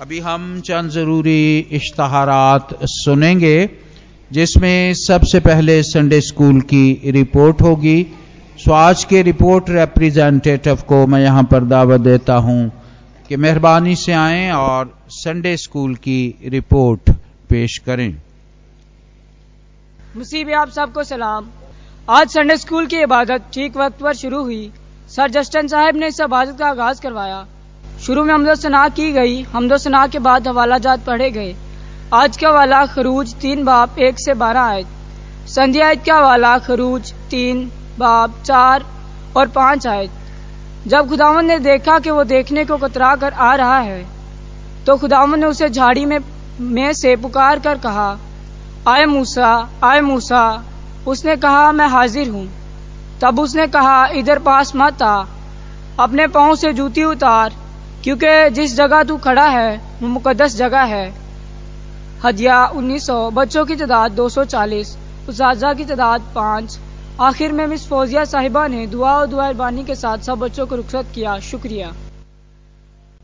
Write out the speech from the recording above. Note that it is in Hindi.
अभी हम चंद ज़रूरी इश्तहारात सुनेंगे, जिसमें सबसे पहले संडे स्कूल की रिपोर्ट होगी। सो आज के रिपोर्ट रिप्रेजेंटेटिव को मैं यहाँ पर दावत देता हूँ कि मेहरबानी से आएँ और संडे स्कूल की रिपोर्ट पेश करें। मुसीब आप सबको सलाम। आज संडे स्कूल की इबादत ठीक वक्त पर शुरू हुई। सर जस्टन साहब ने इस इबादत का आगाज़ करवाया। शुरू में हमदो सना की गई हमदो सना के बाद हवाला जात पढ़े गए। आज का वाला खरूज तीन बाप, एक से बारह आयत। संध्या आयत का वाला खरूज तीन बाप, चार और पाँच आयत। जब खुदावन ने देखा कि वो देखने को कतरा कर आ रहा है तो खुदावन ने उसे झाड़ी में में से पुकार कर कहा, आए मूसा आए मूसा। उसने कहा, मैं हाजिर हूँ। तब उसने कहा, इधर पास मत आ। अपने पाँव से जूती उतार। क्योंकि जिस जगह तू खड़ा है, वो मुकदस जगह है। हदिया 1900 बच्चों की तादाद 240 उसाजा की तादाद पाँच। आखिर में मिस फौजिया साहिबा ने दुआ और दुआ के साथ सब बच्चों को रुखसत किया। शुक्रिया।